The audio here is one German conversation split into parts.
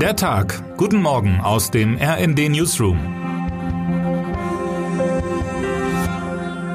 Der Tag. Guten Morgen aus dem RND Newsroom.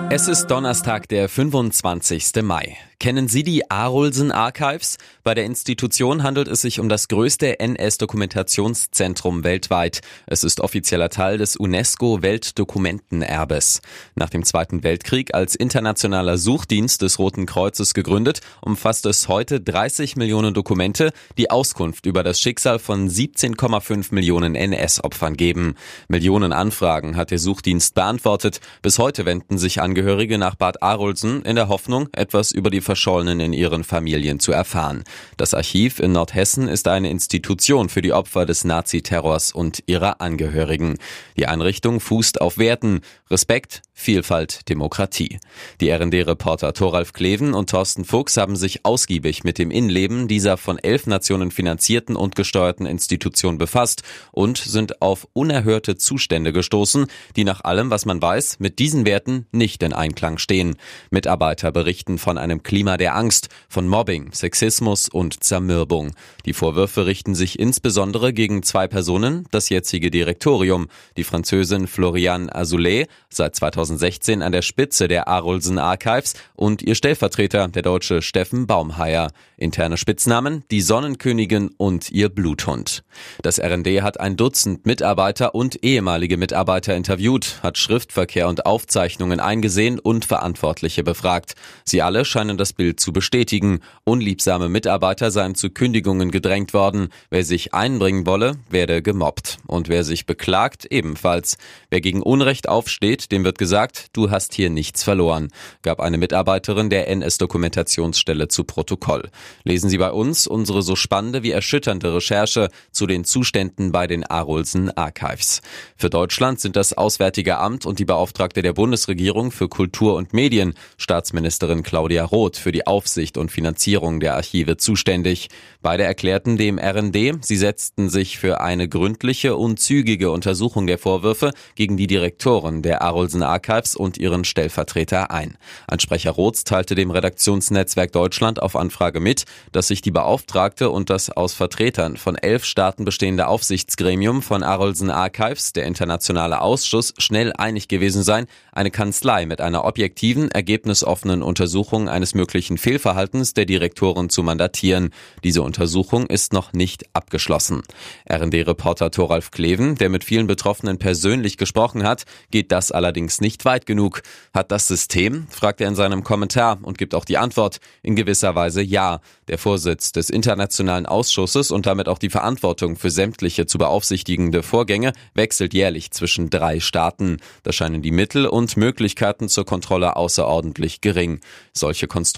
Es ist Donnerstag, der 25. Mai. Kennen Sie die Arolsen Archives? Bei der Institution handelt es sich um das größte NS-Dokumentationszentrum weltweit. Es ist offizieller Teil des UNESCO-Weltdokumentenerbes. Nach dem Zweiten Weltkrieg als internationaler Suchdienst des Roten Kreuzes gegründet, umfasst es heute 30 Millionen Dokumente, die Auskunft über das Schicksal von 17,5 Millionen NS-Opfern geben. Millionen Anfragen hat der Suchdienst beantwortet. Bis heute wenden sich Angehörige nach Bad Arolsen in der Hoffnung, etwas über die Verschollenen in ihren Familien zu erfahren. Das Archiv in Nordhessen ist eine Institution für die Opfer des Naziterrors und ihrer Angehörigen. Die Einrichtung fußt auf Werten, Respekt, Vielfalt, Demokratie. Die RND-Reporter Thoralf Kleven und Thorsten Fuchs haben sich ausgiebig mit dem Innenleben dieser von elf Nationen finanzierten und gesteuerten Institution befasst und sind auf unerhörte Zustände gestoßen, die nach allem, was man weiß, mit diesen Werten nicht in Einklang stehen. Mitarbeiter berichten von einem Klima der Angst, von Mobbing, Sexismus und Zermürbung. Die Vorwürfe richten sich insbesondere gegen zwei Personen, das jetzige Direktorium, die Französin Floriane Azoulay, seit 2016 an der Spitze der Arolsen Archives und ihr Stellvertreter, der deutsche Steffen Baumheier. Interne Spitznamen, die Sonnenkönigin und ihr Bluthund. Das RND hat ein Dutzend Mitarbeiter und ehemalige Mitarbeiter interviewt, hat Schriftverkehr und Aufzeichnungen eingesehen und Verantwortliche befragt. Sie alle scheinen das Bild zu bestätigen. Unliebsame Mitarbeiter seien zu Kündigungen gedrängt worden. Wer sich einbringen wolle, werde gemobbt. Und wer sich beklagt, ebenfalls. Wer gegen Unrecht aufsteht, dem wird gesagt, du hast hier nichts verloren, gab eine Mitarbeiterin der NS-Dokumentationsstelle zu Protokoll. Lesen Sie bei uns unsere so spannende wie erschütternde Recherche zu den Zuständen bei den Arolsen Archives. Für Deutschland sind das Auswärtige Amt und die Beauftragte der Bundesregierung für Kultur und Medien, Staatsministerin Claudia Roth, für die Aufsicht und Finanzierung der Archive zuständig. Beide erklärten dem RND, sie setzten sich für eine gründliche und zügige Untersuchung der Vorwürfe gegen die Direktoren der Arolsen Archives und ihren Stellvertreter ein. Ein Sprecher Roths teilte dem Redaktionsnetzwerk Deutschland auf Anfrage mit, dass sich die Beauftragte und das aus Vertretern von elf Staaten bestehende Aufsichtsgremium von Arolsen Archives, der internationale Ausschuss, schnell einig gewesen sein, eine Kanzlei mit einer objektiven, ergebnisoffenen Untersuchung eines möglichen Fehlverhaltens der Direktoren zu mandatieren. Diese Untersuchung ist noch nicht abgeschlossen. RND-Reporter Thoralf Kleven, der mit vielen Betroffenen persönlich gesprochen hat, geht das allerdings nicht weit genug. Hat das System? fragt er in seinem Kommentar und gibt auch die Antwort. In gewisser Weise ja. Der Vorsitz des Internationalen Ausschusses und damit auch die Verantwortung für sämtliche zu beaufsichtigende Vorgänge wechselt jährlich zwischen drei Staaten. Da scheinen die Mittel und Möglichkeiten zur Kontrolle außerordentlich gering. Solche Konstruktionen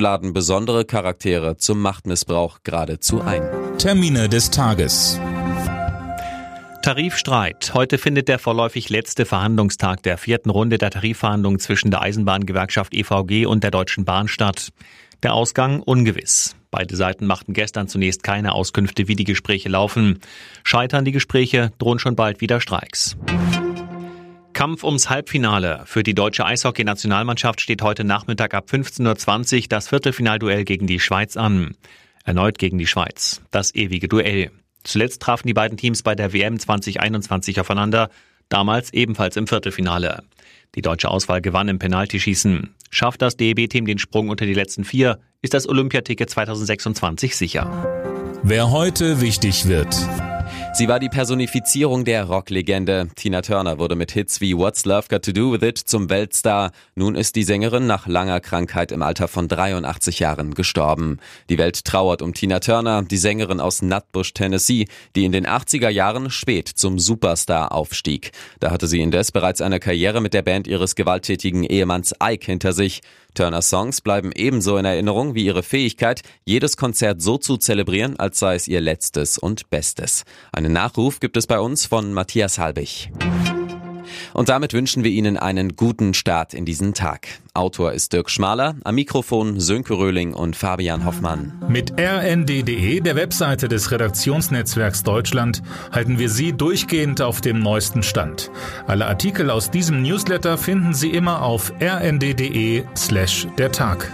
laden besondere Charaktere zum Machtmissbrauch geradezu ein. Termine des Tages. Tarifstreit. Heute findet der vorläufig letzte Verhandlungstag der vierten Runde der Tarifverhandlungen zwischen der Eisenbahngewerkschaft EVG und der Deutschen Bahn statt. Der Ausgang ungewiss. Beide Seiten machten gestern zunächst keine Auskünfte, wie die Gespräche laufen. Scheitern die Gespräche, drohen schon bald wieder Streiks. Kampf ums Halbfinale. Für die deutsche Eishockey-Nationalmannschaft steht heute Nachmittag ab 15.20 Uhr das Viertelfinalduell gegen die Schweiz an. Erneut gegen die Schweiz. Das ewige Duell. Zuletzt trafen die beiden Teams bei der WM 2021 aufeinander, damals ebenfalls im Viertelfinale. Die deutsche Auswahl gewann im Penaltyschießen. Schafft das DEB-Team den Sprung unter die letzten vier, ist das Olympiaticket 2026 sicher. Wer heute wichtig wird. Sie war die Personifizierung der Rocklegende. Tina Turner wurde mit Hits wie What's Love Got to Do with It zum Weltstar. Nun ist die Sängerin nach langer Krankheit im Alter von 83 Jahren gestorben. Die Welt trauert um Tina Turner, die Sängerin aus Nutbush, Tennessee, die in den 80er Jahren spät zum Superstar aufstieg. Da hatte sie indes bereits eine Karriere mit der Band ihres gewalttätigen Ehemanns Ike hinter sich. Turners Songs bleiben ebenso in Erinnerung wie ihre Fähigkeit, jedes Konzert so zu zelebrieren, als sei es ihr letztes und bestes. Einen Nachruf gibt es bei uns von Matthias Halbig. Und damit wünschen wir Ihnen einen guten Start in diesen Tag. Autor ist Dirk Schmaler, am Mikrofon Sönke Röhling und Fabian Hoffmann. Mit rnd.de, der Webseite des Redaktionsnetzwerks Deutschland, halten wir Sie durchgehend auf dem neuesten Stand. Alle Artikel aus diesem Newsletter finden Sie immer auf rnd.de slash der Tag.